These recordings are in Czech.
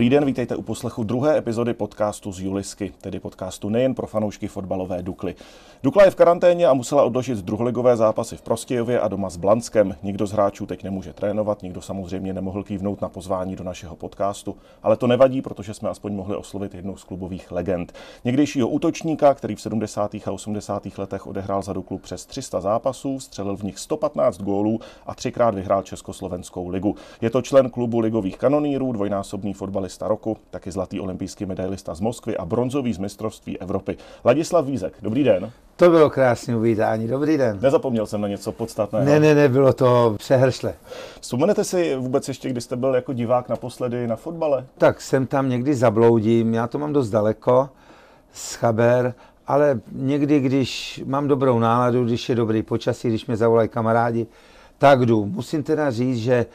Dobrý den, vítejte u poslechu druhé epizody podcastu z Julisky, tedy podcastu nejen pro fanoušky fotbalové Dukly. Dukla je v karanténě a musela odložit druholigové zápasy v Prostějově a doma s Blanskem. Nikdo z hráčů teď nemůže trénovat, nikdo samozřejmě nemohl kývnout na pozvání do našeho podcastu, ale to nevadí, protože jsme aspoň mohli oslovit jednu z klubových legend. Někdejšího útočníka, který v 70. a 80. letech odehrál za Duklu přes 300 zápasů, střelil v nich 115 gólů a třikrát vyhrál Československou ligu. Je to člen klubu ligových kanonýrů, dvojnásobný fotbalista roku, taky zlatý olympijský medailista z Moskvy a bronzový z mistrovství Evropy. Ladislav Vízek, dobrý den. To bylo krásné uvítání. Dobrý den. Nezapomněl jsem na něco podstatného. Ne, ne, ne, bylo to přehršle. Vzpomenete si vůbec ještě, kdy jste byl jako divák naposledy na fotbale? Tak jsem tam někdy zabloudím, já to mám dost daleko z Chaber, ale někdy, když mám dobrou náladu, když je dobrý počasí, když mě zavolají kamarádi, tak jdu. Musím teda říct, že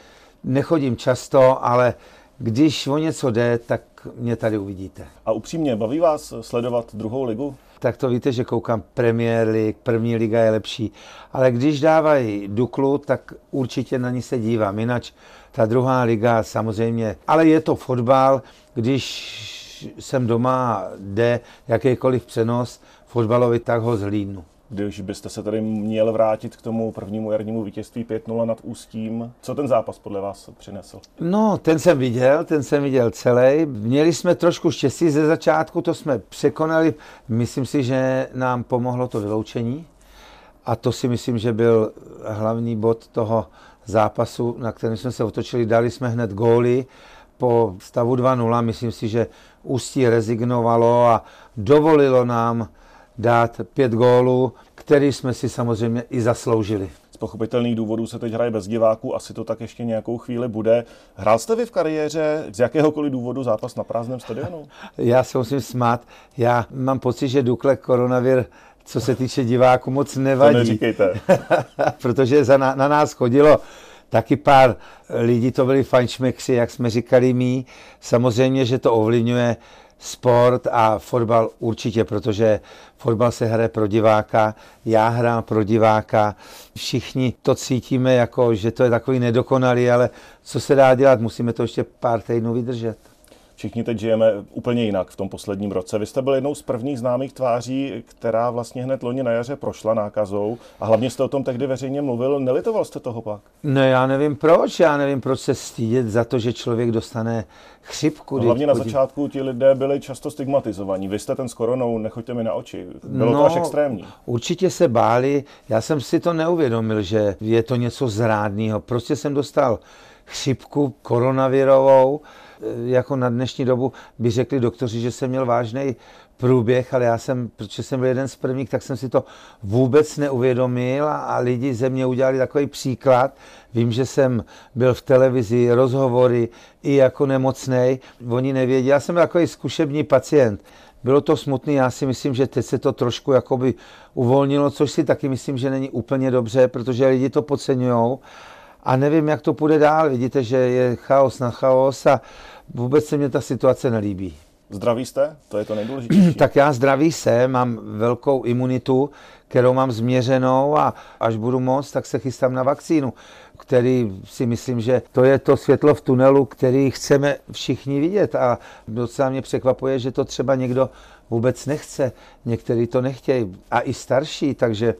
nechodím často, ale když o něco jde, tak mě tady uvidíte. A upřímně, baví vás sledovat druhou ligu? Tak to víte, že koukám Premier League, první liga je lepší. Ale když dávají Duklu, tak určitě na ní se dívám. Jinak ta druhá liga samozřejmě, ale je to fotbal, když jsem doma, jde jakýkoliv přenos fotbalový, tak ho zhlídnu. Když byste se tady měl vrátit k tomu prvnímu jarnímu vítězství 5-0 nad Ústím, co ten zápas podle vás přinesl? No, ten jsem viděl, ten jsem viděl celý. Měli jsme trošku štěstí ze začátku, to jsme překonali. Myslím si, že nám pomohlo to vyloučení. A to si myslím, že byl hlavní bod toho zápasu, na kterém jsme se otočili. Dali jsme hned góly po stavu 2-0. Myslím si, že Ústí rezignovalo a dovolilo nám dát pět gólů, který jsme si samozřejmě i zasloužili. Z pochopitelných důvodů se teď hraje bez diváků, asi to tak ještě nějakou chvíli bude. Hrál jste vy v kariéře z jakéhokoliv důvodu zápas na prázdném stadionu? Já se musím smát. Já mám pocit, že Dukle koronavir co se týče diváků, moc nevadí. To neříkejte. Protože za na, na nás chodilo taky pár lidí, to byli fančmekři, jak jsme říkali mý. Samozřejmě, že to ovlivňuje sport a fotbal určitě, protože fotbal se hraje pro diváka, já hrám pro diváka, všichni to cítíme jako, že to je takový nedokonalý, ale co se dá dělat, musíme to ještě pár týdnů vydržet. Všichni teď žijeme úplně jinak v tom posledním roce. Vy jste byl jednou z prvních známých tváří, která vlastně hned loni na jaře prošla nákazou a hlavně jste o tom tehdy veřejně mluvil. Nelitoval jste toho pak? No já nevím proč, já nevím proč se stydět za to, že člověk dostane chřipku. No, hlavně na začátku ti lidé byli často stigmatizovaní. Vy jste ten s koronou, nechoďte mi na oči. Bylo no, to až extrémní. Určitě se báli, já jsem si to neuvědomil, že je to něco zrádného. Prostě jsem dostal chřipku koronavirovou, jako na dnešní dobu by řekli doktoři, že jsem měl vážný průběh, ale já jsem, protože jsem byl jeden z prvních, tak jsem si to vůbec neuvědomil a, a lidi ze mě udělali takový příklad. Vím, že jsem byl v televizi, rozhovory i jako nemocný. Oni nevědí, já jsem byl takový zkušební pacient. Bylo to smutné, já si myslím, že teď se to trošku jakoby uvolnilo, což si taky myslím, že není úplně dobře, protože lidi to podceňují a nevím, jak to půjde dál. Vidíte, že je chaos na chaos a vůbec se mě ta situace nelíbí. Zdraví jste? To je to nejdůležitější. tak já zdravý jsem, mám velkou imunitu, kterou mám změřenou a až budu moct, tak se chystám na vakcínu, který si myslím, že to je to světlo v tunelu, který chceme všichni vidět a docela mě překvapuje, že to třeba někdo vůbec nechce, někteří to nechtějí a i starší, takže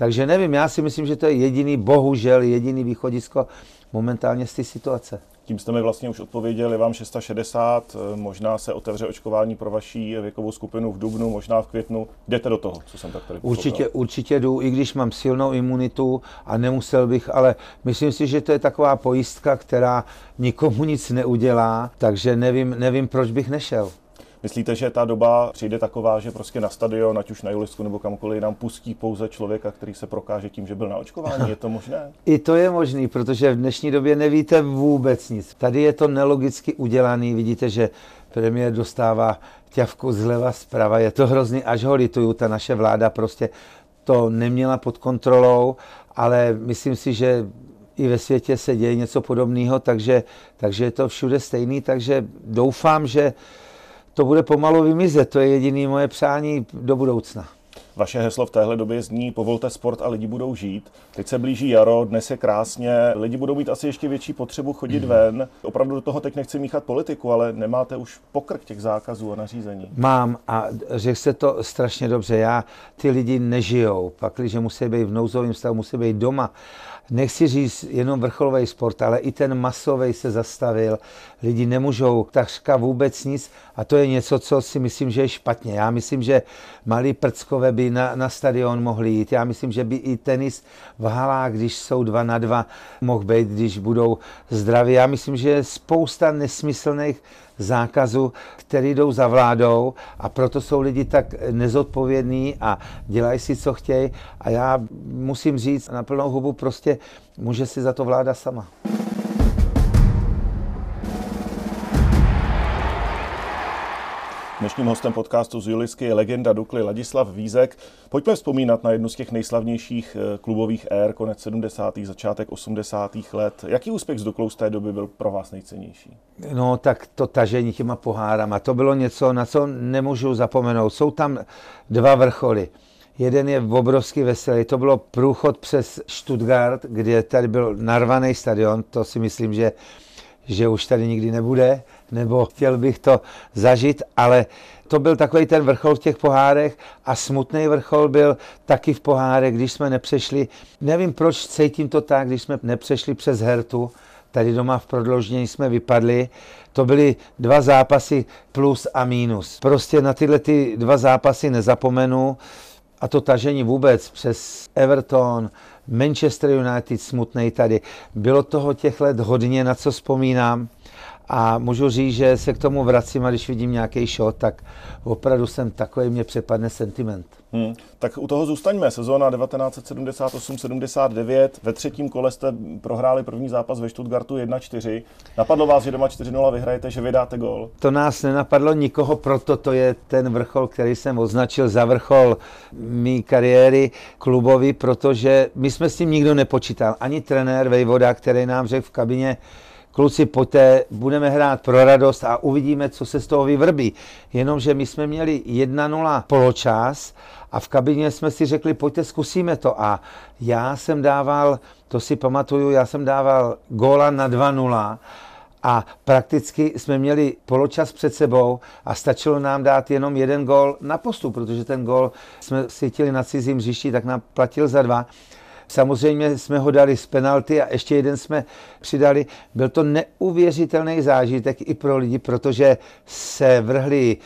takže nevím, já si myslím, že to je jediný, bohužel jediný východisko momentálně z té situace. Tím jste mi vlastně už odpověděl, je vám 660, možná se otevře očkování pro vaší věkovou skupinu v dubnu, možná v květnu. Jdete do toho, co jsem tak tady Určitě, určitě jdu, i když mám silnou imunitu a nemusel bych, ale myslím si, že to je taková pojistka, která nikomu nic neudělá, takže nevím, nevím proč bych nešel. Myslíte, že ta doba přijde taková, že prostě na stadion, ať už na Julisku nebo kamkoliv, nám pustí pouze člověka, který se prokáže tím, že byl na očkování? Je to možné? I to je možné, protože v dnešní době nevíte vůbec nic. Tady je to nelogicky udělaný. Vidíte, že premiér dostává ťavku zleva zprava. Je to hrozný, až ho lituju. Ta naše vláda prostě to neměla pod kontrolou, ale myslím si, že i ve světě se děje něco podobného, takže, takže je to všude stejný, takže doufám, že to bude pomalu vymizet. To je jediné moje přání do budoucna. Vaše heslo v téhle době zní povolte sport a lidi budou žít. Teď se blíží jaro, dnes je krásně, lidi budou mít asi ještě větší potřebu chodit ven. Opravdu do toho teď nechci míchat politiku, ale nemáte už pokrk těch zákazů a nařízení. Mám a řekl se to strašně dobře. Já, ty lidi nežijou, pak, když musí být v nouzovém stavu, musí být doma nechci říct jenom vrcholový sport, ale i ten masový se zastavil. Lidi nemůžou takřka vůbec nic a to je něco, co si myslím, že je špatně. Já myslím, že malí prckové by na, na stadion mohli jít. Já myslím, že by i tenis v halách, když jsou dva na dva, mohl být, když budou zdraví. Já myslím, že je spousta nesmyslných zákazů, které jdou za vládou a proto jsou lidi tak nezodpovědní a dělají si, co chtějí. A já musím říct na plnou hubu, prostě může si za to vláda sama. Dnešním hostem podcastu z Julisky je legenda Dukly Ladislav Vízek. Pojďme vzpomínat na jednu z těch nejslavnějších eh, klubových ér, konec 70. začátek 80. let. Jaký úspěch s Duklou z té doby byl pro vás nejcennější? No tak to tažení těma pohárama, to bylo něco, na co nemůžu zapomenout. Jsou tam dva vrcholy. Jeden je obrovský veselý, to bylo průchod přes Stuttgart, kde tady byl narvaný stadion, to si myslím, že, že už tady nikdy nebude nebo chtěl bych to zažít, ale to byl takový ten vrchol v těch pohárech a smutný vrchol byl taky v pohárech, když jsme nepřešli, nevím proč cítím to tak, když jsme nepřešli přes Hertu, tady doma v prodloužení jsme vypadli, to byly dva zápasy plus a minus. Prostě na tyhle ty dva zápasy nezapomenu a to tažení vůbec přes Everton, Manchester United smutný tady. Bylo toho těch let hodně, na co vzpomínám. A můžu říct, že se k tomu vracím a když vidím nějaký shot, tak opravdu jsem takový, mě přepadne sentiment. Hmm. Tak u toho zůstaňme. Sezóna 1978-79. Ve třetím kole jste prohráli první zápas ve Stuttgartu 1-4. Napadlo vás, že doma 4-0 vyhrajete, že vydáte gol? To nás nenapadlo nikoho, proto to je ten vrchol, který jsem označil za vrchol mý kariéry klubový, protože my jsme s tím nikdo nepočítal. Ani trenér Vejvoda, který nám řekl v kabině, kluci, pojďte, budeme hrát pro radost a uvidíme, co se z toho vyvrbí. Jenomže my jsme měli 1-0 poločas a v kabině jsme si řekli, pojďte, zkusíme to. A já jsem dával, to si pamatuju, já jsem dával góla na 2-0 a prakticky jsme měli poločas před sebou a stačilo nám dát jenom jeden gól na postup, protože ten gól jsme cítili na cizím hřišti, tak nám platil za dva. Samozřejmě jsme ho dali z penalty a ještě jeden jsme přidali. Byl to neuvěřitelný zážitek i pro lidi, protože se vrhli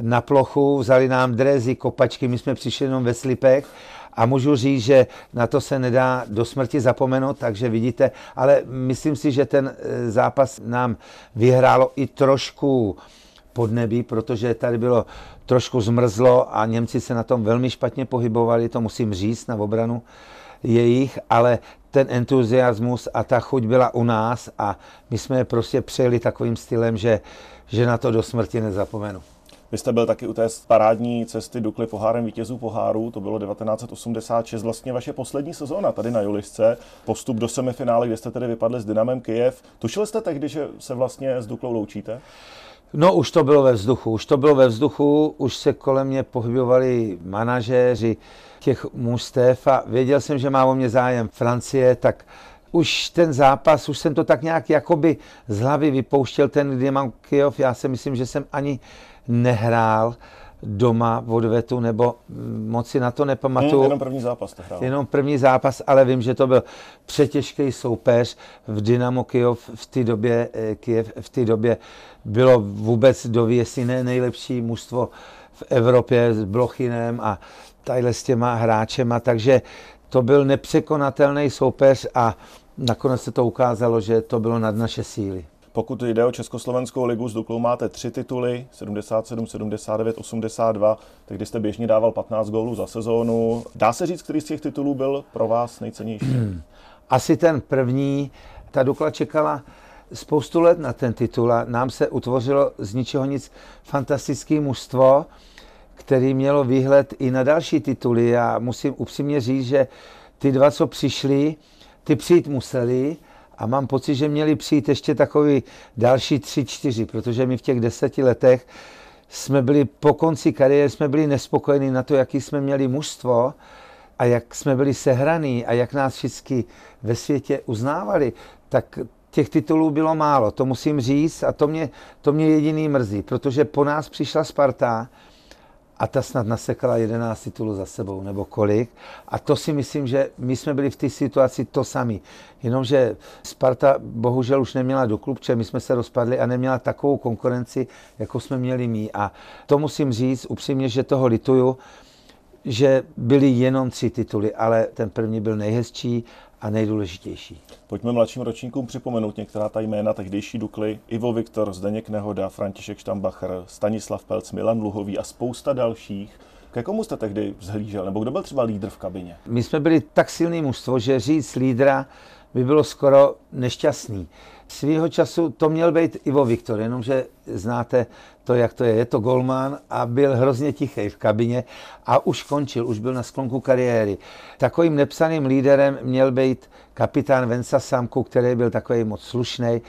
na plochu, vzali nám drezy, kopačky, my jsme přišli jenom ve slipech a můžu říct, že na to se nedá do smrti zapomenout, takže vidíte, ale myslím si, že ten e, zápas nám vyhrálo i trošku podnebí, protože tady bylo trošku zmrzlo a Němci se na tom velmi špatně pohybovali, to musím říct na obranu jejich, ale ten entuziasmus a ta chuť byla u nás a my jsme je prostě přejeli takovým stylem, že, že na to do smrti nezapomenu. Vy jste byl taky u té parádní cesty Dukly pohárem vítězů poháru, to bylo 1986, vlastně vaše poslední sezóna tady na Julisce, postup do semifinále, kde jste tedy vypadli s Dynamem Kyjev. Tušili jste tehdy, že se vlastně s Duklou loučíte? No už to bylo ve vzduchu, už to bylo ve vzduchu, už se kolem mě pohybovali manažéři, těch mužstev a věděl jsem, že má o mě zájem Francie, tak už ten zápas, už jsem to tak nějak jakoby z hlavy vypouštěl, ten Dynamo Kyjov, já si myslím, že jsem ani nehrál doma v odvetu, nebo moc si na to nepamatuju. Hmm, jenom první zápas to hrál. Jenom první zápas, ale vím, že to byl přetěžký soupeř v Dynamo Kyjov v té době, eh, Kyjev v té době bylo vůbec dověsí ne nejlepší mužstvo v Evropě s Blochinem a tadyhle s těma hráčema, takže to byl nepřekonatelný soupeř a nakonec se to ukázalo, že to bylo nad naše síly. Pokud jde o Československou ligu, s Duklou máte tři tituly, 77, 79, 82, tehdy jste běžně dával 15 gólů za sezónu. Dá se říct, který z těch titulů byl pro vás nejcennější? Asi ten první. Ta Dukla čekala spoustu let na ten titul a nám se utvořilo z ničeho nic fantastické mužstvo, který mělo výhled i na další tituly. Já musím upřímně říct, že ty dva, co přišli, ty přijít museli a mám pocit, že měli přijít ještě takový další tři, čtyři, protože my v těch deseti letech jsme byli po konci kariéry, jsme byli nespokojení na to, jaký jsme měli mužstvo a jak jsme byli sehraný a jak nás všichni ve světě uznávali, tak těch titulů bylo málo, to musím říct a to mě, to mě jediný mrzí, protože po nás přišla Sparta a ta snad nasekala 11 titulů za sebou, nebo kolik. A to si myslím, že my jsme byli v té situaci to sami. Jenomže Sparta bohužel už neměla do klubče, my jsme se rozpadli a neměla takovou konkurenci, jako jsme měli my. A to musím říct upřímně, že toho lituju, že byly jenom tři tituly, ale ten první byl nejhezčí a nejdůležitější. Pojďme mladším ročníkům připomenout některá ta jména tehdejší Dukly. Ivo Viktor, Zdeněk Nehoda, František Štambacher, Stanislav Pelc, Milan Luhový a spousta dalších. Ke komu jste tehdy vzhlížel? Nebo kdo byl třeba lídr v kabině? My jsme byli tak silný mužstvo, že říct lídra by bylo skoro nešťastný. Svýho času to měl být Ivo Viktor, jenomže znáte to, jak to je. Je to golman a byl hrozně tichý v kabině a už končil, už byl na sklonku kariéry. Takovým nepsaným líderem měl být kapitán Vensa Samku, který byl takový moc slušný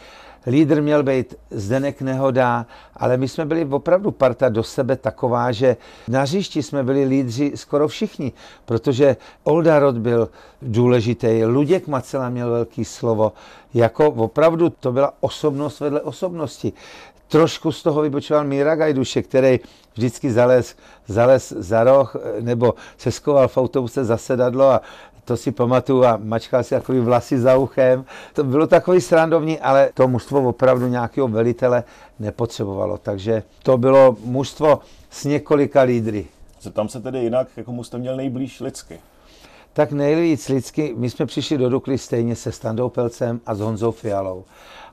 lídr měl být Zdenek Nehoda, ale my jsme byli opravdu parta do sebe taková, že na hřišti jsme byli lídři skoro všichni, protože Oldarod byl důležitý, Luděk Macela měl velký slovo, jako opravdu to byla osobnost vedle osobnosti. Trošku z toho vybočoval Míra Gajduše, který vždycky zalez, zalez za roh nebo se skoval v autobuse za sedadlo a to si pamatuju a mačkal si takový vlasy za uchem. To bylo takový srandovní, ale to mužstvo opravdu nějakého velitele nepotřebovalo. Takže to bylo mužstvo s několika lídry. Zeptám se tedy jinak, komu jste měl nejblíž lidsky? Tak nejvíc lidsky, my jsme přišli do Dukly stejně se Standou Pelcem a s Honzou Fialou.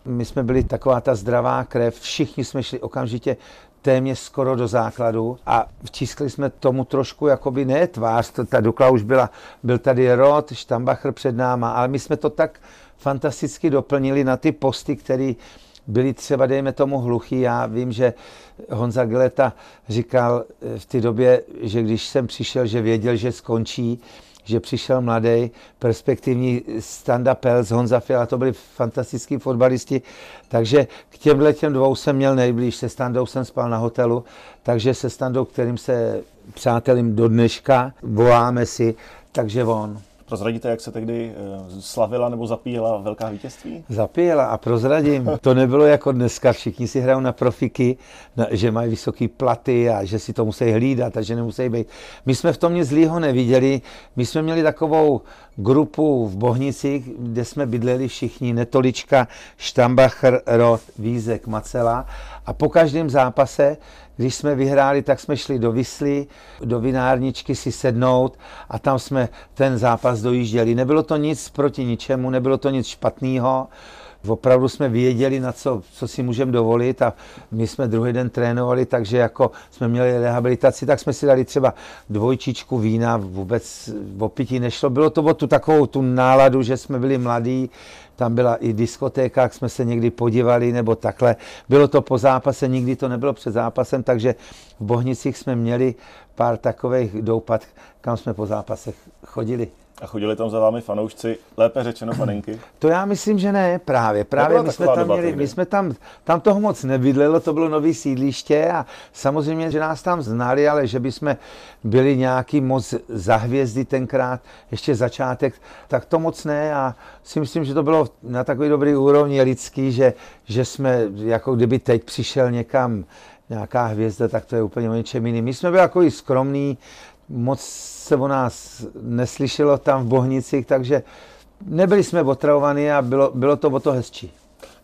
My jsme byli taková ta zdravá krev, všichni jsme šli okamžitě téměř skoro do základu a vtiskli jsme tomu trošku jakoby ne tvář, to, ta Dukla už byla, byl tady Rod, Štambacher před náma, ale my jsme to tak fantasticky doplnili na ty posty, které byli třeba, dejme tomu, hluchý. Já vím, že Honza Geleta říkal v té době, že když jsem přišel, že věděl, že skončí, že přišel mladý, perspektivní Standa Pels, Honza Fiala, to byli fantastický fotbalisti, takže k těmhle těm dvou jsem měl nejblíž, se Standou jsem spal na hotelu, takže se Standou, kterým se přátelím do dneška, voláme si, takže on. Prozradíte, jak se tehdy eh, slavila nebo zapíjela velká vítězství? Zapíjela a prozradím. To nebylo jako dneska. Všichni si hrajou na profiky, že mají vysoké platy a že si to musí hlídat a že nemusí být. My jsme v tom nic zlýho neviděli. My jsme měli takovou grupu v Bohnicích, kde jsme bydleli všichni, Netolička, Štambacher, Rod, Vízek, Macela a po každém zápase když jsme vyhráli, tak jsme šli do Vysly, do vinárničky si sednout a tam jsme ten zápas dojížděli. Nebylo to nic proti ničemu, nebylo to nic špatného. Opravdu jsme věděli, na co, co si můžeme dovolit a my jsme druhý den trénovali, takže jako jsme měli rehabilitaci, tak jsme si dali třeba dvojčičku vína, vůbec o pití nešlo. Bylo to o tu takovou tu náladu, že jsme byli mladí, tam byla i diskotéka, jak jsme se někdy podívali, nebo takhle. Bylo to po zápase, nikdy to nebylo před zápasem, takže v Bohnicích jsme měli pár takových doupat, kam jsme po zápasech chodili. A chodili tam za vámi fanoušci, lépe řečeno panenky? To já myslím, že ne, právě. Právě my jsme tam měli, my jsme tam, tam toho moc nebydlelo, to bylo nový sídliště a samozřejmě, že nás tam znali, ale že by jsme byli nějaký moc za hvězdy tenkrát, ještě začátek, tak to moc ne a si myslím, že to bylo na takový dobrý úrovni lidský, že, že jsme, jako kdyby teď přišel někam nějaká hvězda, tak to je úplně o něčem jiným. My jsme byli jako skromní, moc se o nás neslyšelo tam v Bohnicích, takže nebyli jsme otravovaní a bylo, bylo to o to hezčí.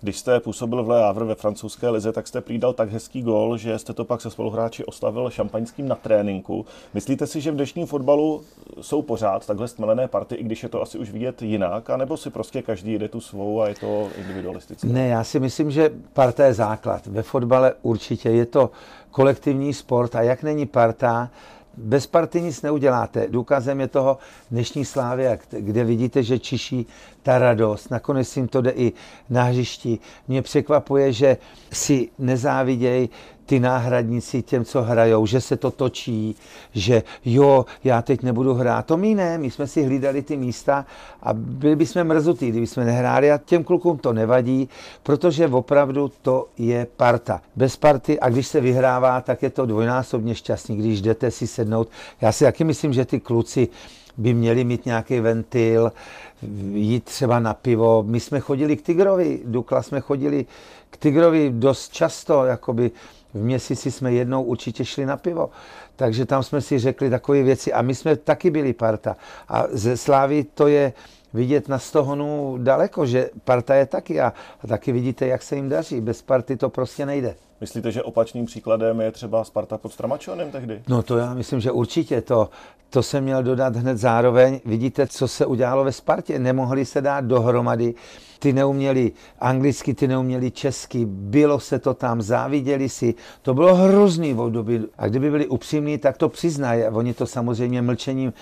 Když jste působil v Le Havre ve francouzské lize, tak jste přidal tak hezký gol, že jste to pak se spoluhráči oslavil šampaňským na tréninku. Myslíte si, že v dnešním fotbalu jsou pořád takhle stmelené party, i když je to asi už vidět jinak, anebo si prostě každý jde tu svou a je to individualistické? Ne, já si myslím, že parta je základ. Ve fotbale určitě je to kolektivní sport a jak není parta, bez party nic neuděláte. Důkazem je toho dnešní slávě, kde vidíte, že čiší ta radost. Nakonec jim to jde i na hřišti. Mě překvapuje, že si nezávidějí ty náhradníci těm, co hrajou, že se to točí, že jo, já teď nebudu hrát. To my ne, my jsme si hlídali ty místa a byli bychom mrzutí, kdyby jsme nehráli a těm klukům to nevadí, protože opravdu to je parta. Bez party a když se vyhrává, tak je to dvojnásobně šťastný, když jdete si sednout. Já si taky myslím, že ty kluci by měli mít nějaký ventil, jít třeba na pivo. My jsme chodili k Tigrovi, Dukla jsme chodili k Tigrovi dost často, jakoby v měsíci jsme jednou určitě šli na pivo. Takže tam jsme si řekli takové věci a my jsme taky byli parta. A ze Slávy to je vidět na stohonu daleko, že parta je taky a, a taky vidíte, jak se jim daří. Bez party to prostě nejde. Myslíte, že opačným příkladem je třeba Sparta pod Stramačonem tehdy? No to já myslím, že určitě to, to jsem měl dodat hned zároveň. Vidíte, co se udělalo ve Spartě. Nemohli se dát dohromady. Ty neuměli anglicky, ty neuměli česky. Bylo se to tam, záviděli si. To bylo hrozný v období. A kdyby byli upřímní, tak to přiznají. Oni to samozřejmě mlčením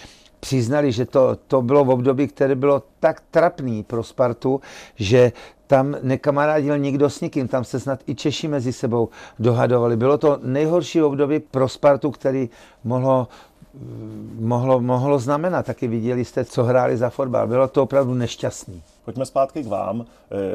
přiznali, že to, to bylo v období, které bylo tak trapný pro Spartu, že tam nekamarádil nikdo s nikým, tam se snad i Češi mezi sebou dohadovali. Bylo to nejhorší období pro Spartu, který mohlo mohlo, mohlo znamenat. Taky viděli jste, co hráli za fotbal. Bylo to opravdu nešťastný. Pojďme zpátky k vám.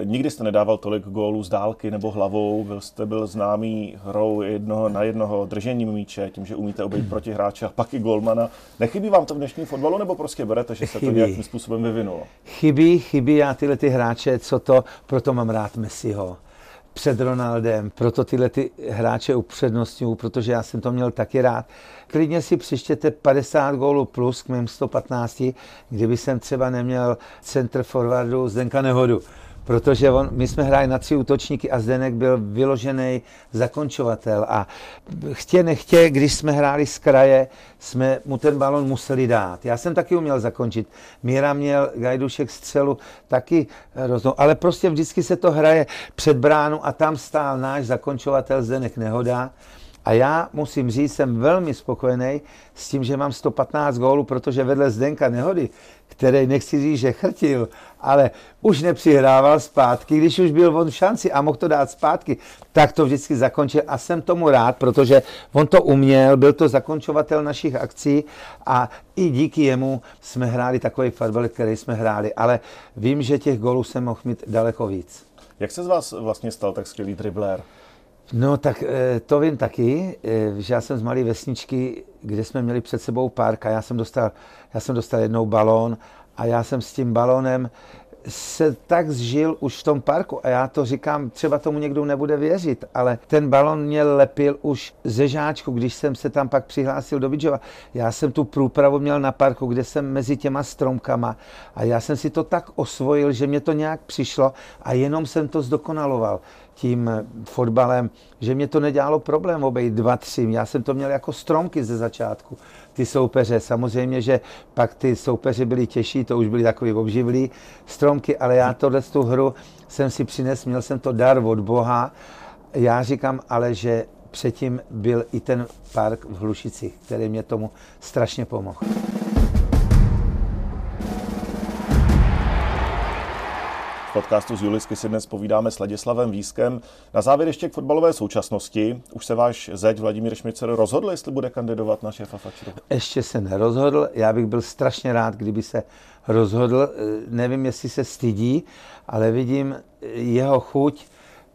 E, nikdy jste nedával tolik gólů z dálky nebo hlavou. Byl jste byl známý hrou jednoho na jednoho, držením míče, tím, že umíte obejít proti hráče a pak i golmana. Nechybí vám to v dnešním fotbalu nebo prostě berete, že se chybí. to nějakým způsobem vyvinulo? Chybí, chybí já tyhle ty hráče, co to, proto mám rád Messiho před Ronaldem, proto tyhle ty hráče upřednostňuju, protože já jsem to měl taky rád. Klidně si přištěte 50 gólů plus k mým 115, kdyby jsem třeba neměl center forwardu Zdenka Nehodu protože on, my jsme hráli na tři útočníky a Zdenek byl vyložený zakončovatel a chtě nechtě, když jsme hráli z kraje, jsme mu ten balon museli dát. Já jsem taky uměl zakončit. Míra měl Gajdušek střelu taky roznou, ale prostě vždycky se to hraje před bránu a tam stál náš zakončovatel Zdenek Nehoda a já musím říct, jsem velmi spokojený s tím, že mám 115 gólů, protože vedle Zdenka Nehody, který nechci říct, že chrtil, ale už nepřihrával zpátky, když už byl on v šanci a mohl to dát zpátky, tak to vždycky zakončil a jsem tomu rád, protože on to uměl, byl to zakončovatel našich akcí a i díky jemu jsme hráli takový fotbal, který jsme hráli, ale vím, že těch gólů jsem mohl mít daleko víc. Jak se z vás vlastně stal tak skvělý dribler? No tak eh, to vím taky, eh, že já jsem z malé vesničky, kde jsme měli před sebou park a já jsem dostal, já jsem dostal jednou balón a já jsem s tím balónem se tak zžil už v tom parku a já to říkám, třeba tomu někdo nebude věřit, ale ten balon mě lepil už ze žáčku, když jsem se tam pak přihlásil do Bidžova. Já jsem tu průpravu měl na parku, kde jsem mezi těma stromkama a já jsem si to tak osvojil, že mě to nějak přišlo a jenom jsem to zdokonaloval tím fotbalem, že mě to nedělalo problém obejít dva, tři. Já jsem to měl jako stromky ze začátku, ty soupeře. Samozřejmě, že pak ty soupeři byli těžší, to už byly takový obživlí stromky, ale já tohle tu hru jsem si přinesl, měl jsem to dar od Boha. Já říkám ale, že předtím byl i ten park v Hlušicích, který mě tomu strašně pomohl. Podcastu z Julisky si dnes povídáme s Ladislavem Výskem. Na závěr ještě k fotbalové současnosti. Už se váš zeď Vladimír Šmicer rozhodl, jestli bude kandidovat na šéfa Fačru? Ještě se nerozhodl. Já bych byl strašně rád, kdyby se rozhodl. Nevím, jestli se stydí, ale vidím jeho chuť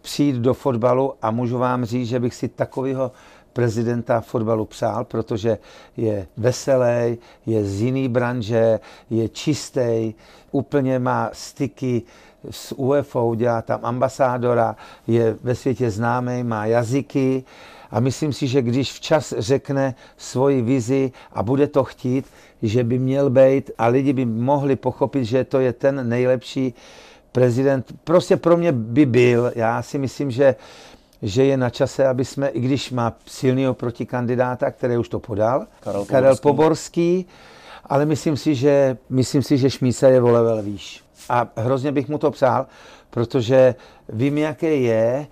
přijít do fotbalu a můžu vám říct, že bych si takového prezidenta fotbalu přál, protože je veselý, je z jiný branže, je čistý, úplně má styky s UFO, dělá tam ambasádora, je ve světě známý, má jazyky a myslím si, že když včas řekne svoji vizi a bude to chtít, že by měl být a lidi by mohli pochopit, že to je ten nejlepší prezident. Prostě pro mě by byl. Já si myslím, že že je na čase, aby jsme, i když má silného protikandidáta, který už to podal, Karel, Karel Poborský. Poborský, ale myslím si, že, myslím si, že Šmísa je volevel výš. A hrozně bych mu to přál, protože vím, jaký je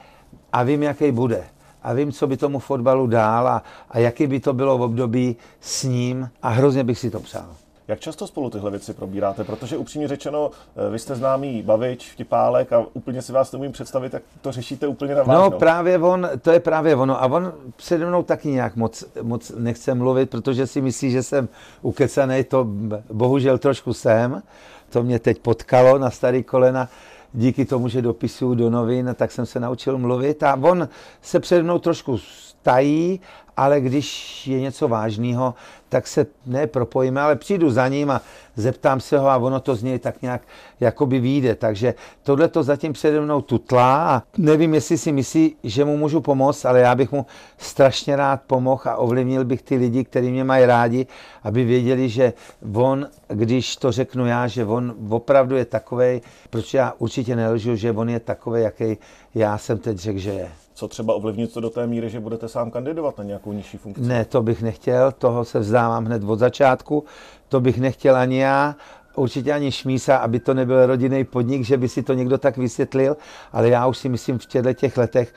a vím, jaký bude. A vím, co by tomu fotbalu dál a, a jaký by to bylo v období s ním a hrozně bych si to přál. Jak často spolu tyhle věci probíráte? Protože upřímně řečeno, vy jste známý bavič, vtipálek a úplně si vás nemůžu představit, jak to řešíte úplně na vážno. No právě on, to je právě ono. A on přede mnou taky nějak moc, moc nechce mluvit, protože si myslí, že jsem ukecaný, to bohužel trošku jsem. To mě teď potkalo na starý kolena. Díky tomu, že dopisuju do novin, tak jsem se naučil mluvit. A on se přede mnou trošku tají, ale když je něco vážného, tak se ne propojíme, ale přijdu za ním a zeptám se ho a ono to z něj tak nějak jakoby vyjde. Takže tohle to zatím přede mnou tutlá a nevím, jestli si myslí, že mu můžu pomoct, ale já bych mu strašně rád pomohl a ovlivnil bych ty lidi, kteří mě mají rádi, aby věděli, že on, když to řeknu já, že on opravdu je takový, proč já určitě nelžu, že on je takový, jaký já jsem teď řekl, že je. Co třeba ovlivnit to do té míry, že budete sám kandidovat na nějakou nižší funkci? Ne, to bych nechtěl, toho se vzdávám hned od začátku, to bych nechtěl ani já, určitě ani Šmísa, aby to nebyl rodinný podnik, že by si to někdo tak vysvětlil, ale já už si myslím v těchto těch letech,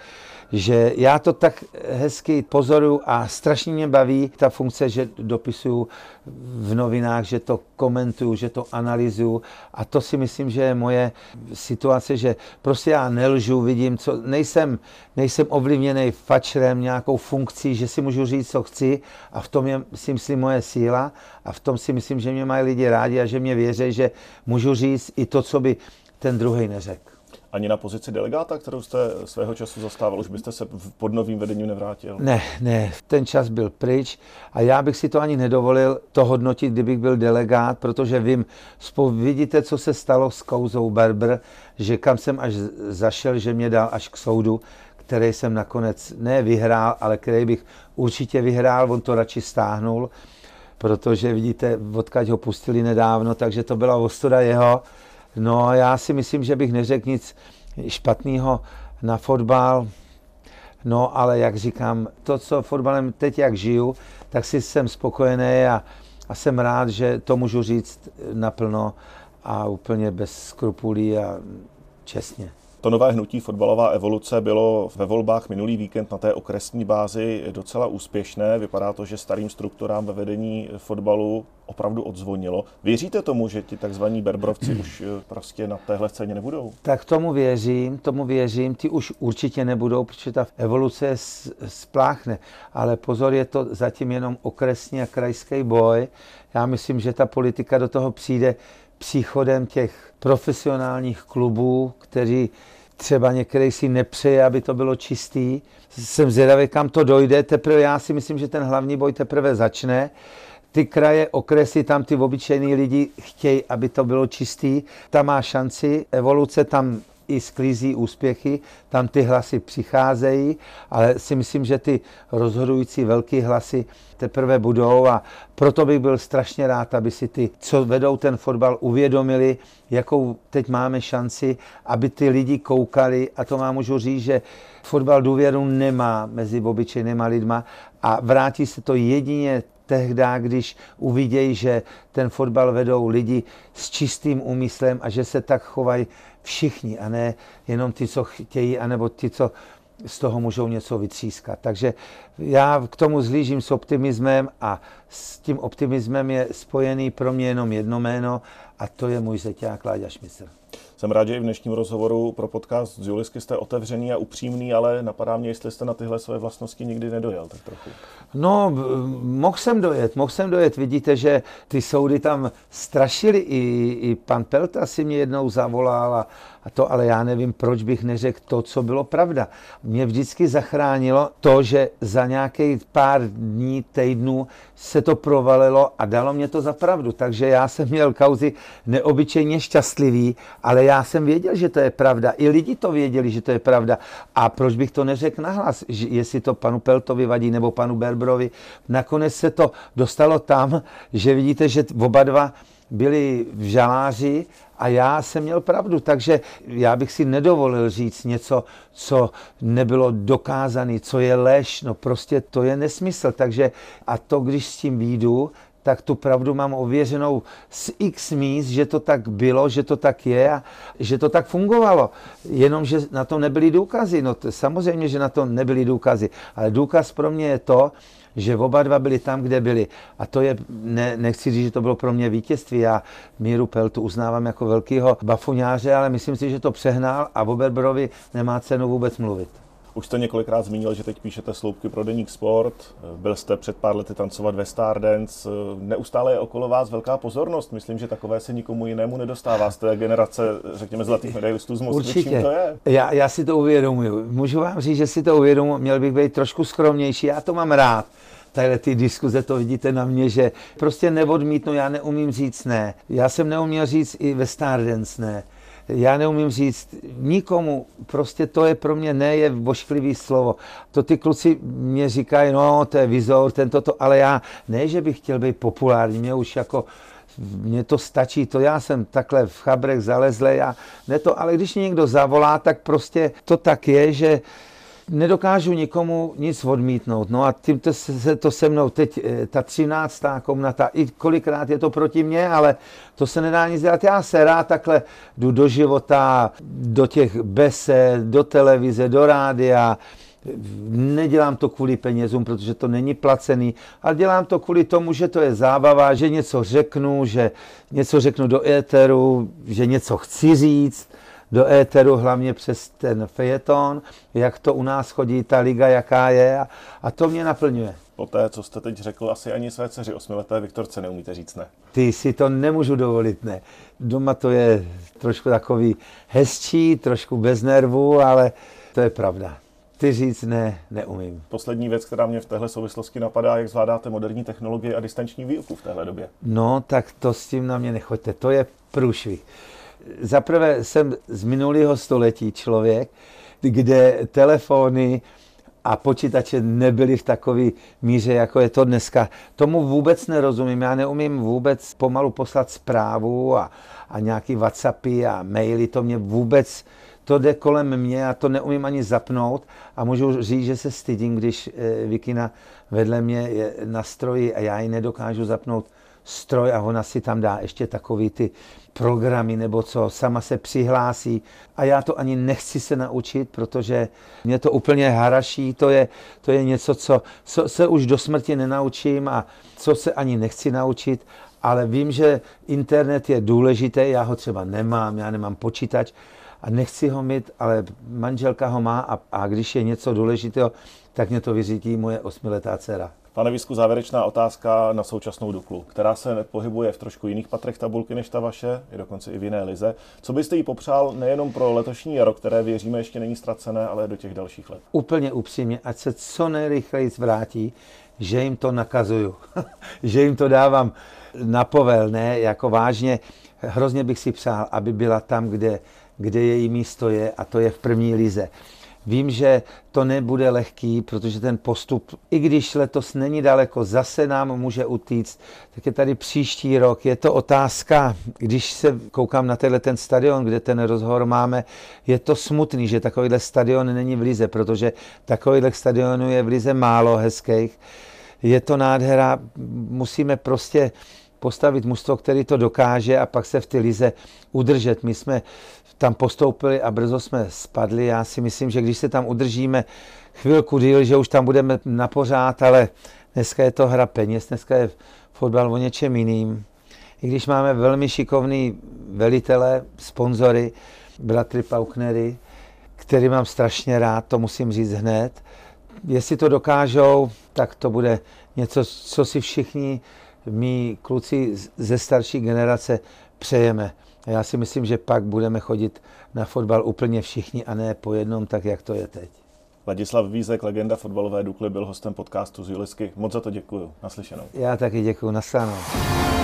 že já to tak hezky pozoru a strašně mě baví ta funkce, že dopisuju v novinách, že to komentuju, že to analyzuju. A to si myslím, že je moje situace, že prostě já nelžu, vidím, co, nejsem, nejsem ovlivněný fačrem, nějakou funkcí, že si můžu říct, co chci. A v tom je si myslím moje síla. A v tom si myslím, že mě mají lidi rádi a že mě věří, že můžu říct i to, co by ten druhý neřekl ani na pozici delegáta, kterou jste svého času zastával? Už byste se pod novým vedením nevrátil? Ne, ne, ten čas byl pryč a já bych si to ani nedovolil to hodnotit, kdybych byl delegát, protože vím, spou, vidíte, co se stalo s kouzou Berber, že kam jsem až zašel, že mě dal až k soudu, který jsem nakonec ne vyhrál, ale který bych určitě vyhrál, on to radši stáhnul, protože vidíte, odkaď ho pustili nedávno, takže to byla ostuda jeho. No já si myslím, že bych neřekl nic špatného na fotbal. No ale jak říkám, to, co fotbalem teď jak žiju, tak si jsem spokojený a, a jsem rád, že to můžu říct naplno a úplně bez skrupulí a čestně. To nové hnutí fotbalová evoluce bylo ve volbách minulý víkend na té okresní bázi docela úspěšné. Vypadá to, že starým strukturám ve vedení fotbalu opravdu odzvonilo. Věříte tomu, že ti takzvaní Berbrovci už eh, prostě na téhle scéně nebudou? Tak tomu věřím, tomu věřím. Ty už určitě nebudou, protože ta evoluce spláchne. Ale pozor, je to zatím jenom okresní a krajský boj. Já myslím, že ta politika do toho přijde příchodem těch profesionálních klubů, kteří třeba některý si nepřeje, aby to bylo čistý. Jsem zvědavý, kam to dojde. Teprve já si myslím, že ten hlavní boj teprve začne. Ty kraje, okresy, tam ty obyčejní lidi chtějí, aby to bylo čistý. Tam má šanci, evoluce tam i sklízí úspěchy, tam ty hlasy přicházejí, ale si myslím, že ty rozhodující velké hlasy teprve budou a proto bych byl strašně rád, aby si ty, co vedou ten fotbal, uvědomili, jakou teď máme šanci, aby ty lidi koukali. A to mám můžu říct, že fotbal důvěru nemá mezi obyčejnýma lidma a vrátí se to jedině tehdy, když uvidějí, že ten fotbal vedou lidi s čistým úmyslem a že se tak chovají všichni a ne jenom ty, co chtějí, anebo ty, co z toho můžou něco vytřískat. Takže já k tomu zlížím s optimismem a s tím optimismem je spojený pro mě jenom jedno jméno a to je můj zeťák Láďa Šmicr. Jsem rád, že i v dnešním rozhovoru pro podcast z Julisky jste otevřený a upřímný, ale napadá mě, jestli jste na tyhle své vlastnosti nikdy nedojel, tak trochu. No, mohl jsem dojet, mohl jsem dojet. Vidíte, že ty soudy tam strašili. I, i pan Pelta si mě jednou zavolal a, a to, ale já nevím, proč bych neřekl to, co bylo pravda. Mě vždycky zachránilo to, že za nějaký pár dní, týdnů se to provalilo a dalo mě to za pravdu. Takže já jsem měl kauzy neobyčejně šťastlivý, ale já jsem věděl, že to je pravda. I lidi to věděli, že to je pravda. A proč bych to neřekl nahlas, že jestli to panu Peltovi vadí nebo panu Berbrovi. Nakonec se to dostalo tam, že vidíte, že oba dva byli v žaláři a já jsem měl pravdu, takže já bych si nedovolil říct něco, co nebylo dokázané, co je lež, no prostě to je nesmysl. Takže a to, když s tím výjdu, tak tu pravdu mám ověřenou z x míst, že to tak bylo, že to tak je a že to tak fungovalo. Jenomže na to nebyly důkazy. No to, samozřejmě, že na to nebyly důkazy. Ale důkaz pro mě je to, že oba dva byli tam, kde byli. A to je, ne, nechci říct, že to bylo pro mě vítězství. Já Míru Peltu uznávám jako velkýho bafuňáře, ale myslím si, že to přehnal a o Berberovi nemá cenu vůbec mluvit. Už jste několikrát zmínil, že teď píšete sloupky pro Deník Sport, byl jste před pár lety tancovat ve Stardance, neustále je okolo vás velká pozornost, myslím, že takové se nikomu jinému nedostává z té generace, řekněme, zlatých medailistů z Moskvy, Určitě. čím to je? Já, já si to uvědomuji. Můžu vám říct, že si to uvědomuji, měl bych být trošku skromnější, já to mám rád. Tadyhle ty diskuze, to vidíte na mě, že prostě neodmítnu, já neumím říct ne. Já jsem neuměl říct i ve Stardance ne já neumím říct nikomu, prostě to je pro mě ne, je vošklivý slovo. To ty kluci mě říkají, no to je vizor, tento to, ale já ne, že bych chtěl být populární, mě už jako mně to stačí, to já jsem takhle v chabrech zalezlej a ne to, ale když mě někdo zavolá, tak prostě to tak je, že nedokážu nikomu nic odmítnout. No a tím to se to se mnou teď, eh, ta třináctá komnata, i kolikrát je to proti mně, ale to se nedá nic dělat. Já se rád takhle jdu do života, do těch besed, do televize, do rádia, nedělám to kvůli penězům, protože to není placený, ale dělám to kvůli tomu, že to je zábava, že něco řeknu, že něco řeknu do éteru, že něco chci říct do éteru, hlavně přes ten fejeton, jak to u nás chodí, ta liga, jaká je a, a to mě naplňuje. Po té, co jste teď řekl, asi ani své dceři osmileté Viktorce neumíte říct ne. Ty si to nemůžu dovolit, ne. Doma to je trošku takový hezčí, trošku bez nervů, ale to je pravda. Ty říct ne, neumím. Poslední věc, která mě v téhle souvislosti napadá, jak zvládáte moderní technologie a distanční výuku v téhle době. No, tak to s tím na mě nechoďte, to je průšvih zaprvé jsem z minulého století člověk, kde telefony a počítače nebyly v takové míře, jako je to dneska. Tomu vůbec nerozumím. Já neumím vůbec pomalu poslat zprávu a, a nějaký WhatsAppy a maily. To mě vůbec, to jde kolem mě a to neumím ani zapnout. A můžu říct, že se stydím, když e, Vikina vedle mě je na stroji a já ji nedokážu zapnout stroj a ona si tam dá ještě takový ty programy nebo co, sama se přihlásí. A já to ani nechci se naučit, protože mě to úplně haraší, to je, to je něco, co, co se už do smrti nenaučím a co se ani nechci naučit, ale vím, že internet je důležitý, já ho třeba nemám, já nemám počítač a nechci ho mít, ale manželka ho má a, a když je něco důležitého, tak mě to vyřídí moje osmiletá dcera. Pane Visku, závěrečná otázka na současnou Duklu, která se pohybuje v trošku jiných patrech tabulky než ta vaše, je dokonce i v jiné lize. Co byste jí popřál nejenom pro letošní rok, které věříme ještě není ztracené, ale do těch dalších let? Úplně upřímně, ať se co nejrychleji zvrátí, že jim to nakazuju, že jim to dávám na povel, ne, jako vážně. Hrozně bych si přál, aby byla tam, kde, kde její místo je, a to je v první lize. Vím, že to nebude lehký, protože ten postup, i když letos není daleko, zase nám může utíct, tak je tady příští rok. Je to otázka, když se koukám na tenhle ten stadion, kde ten rozhovor máme, je to smutný, že takovýhle stadion není v Lize, protože takovýhle stadionů je v Lize málo hezkých. Je to nádhera, musíme prostě postavit mužstvo, který to dokáže a pak se v té lize udržet. My jsme tam postoupili a brzo jsme spadli. Já si myslím, že když se tam udržíme chvilku díl, že už tam budeme na pořád, ale dneska je to hra peněz, dneska je fotbal o něčem jiným. I když máme velmi šikovný velitele, sponzory, bratry Pauknery, který mám strašně rád, to musím říct hned. Jestli to dokážou, tak to bude něco, co si všichni my kluci ze starší generace přejeme. Já si myslím, že pak budeme chodit na fotbal úplně všichni a ne po jednom, tak jak to je teď. Ladislav Vízek, legenda fotbalové Dukly, byl hostem podcastu z Julisky. Moc za to děkuji. Naslyšenou. Já taky děkuji. Naslyšenou.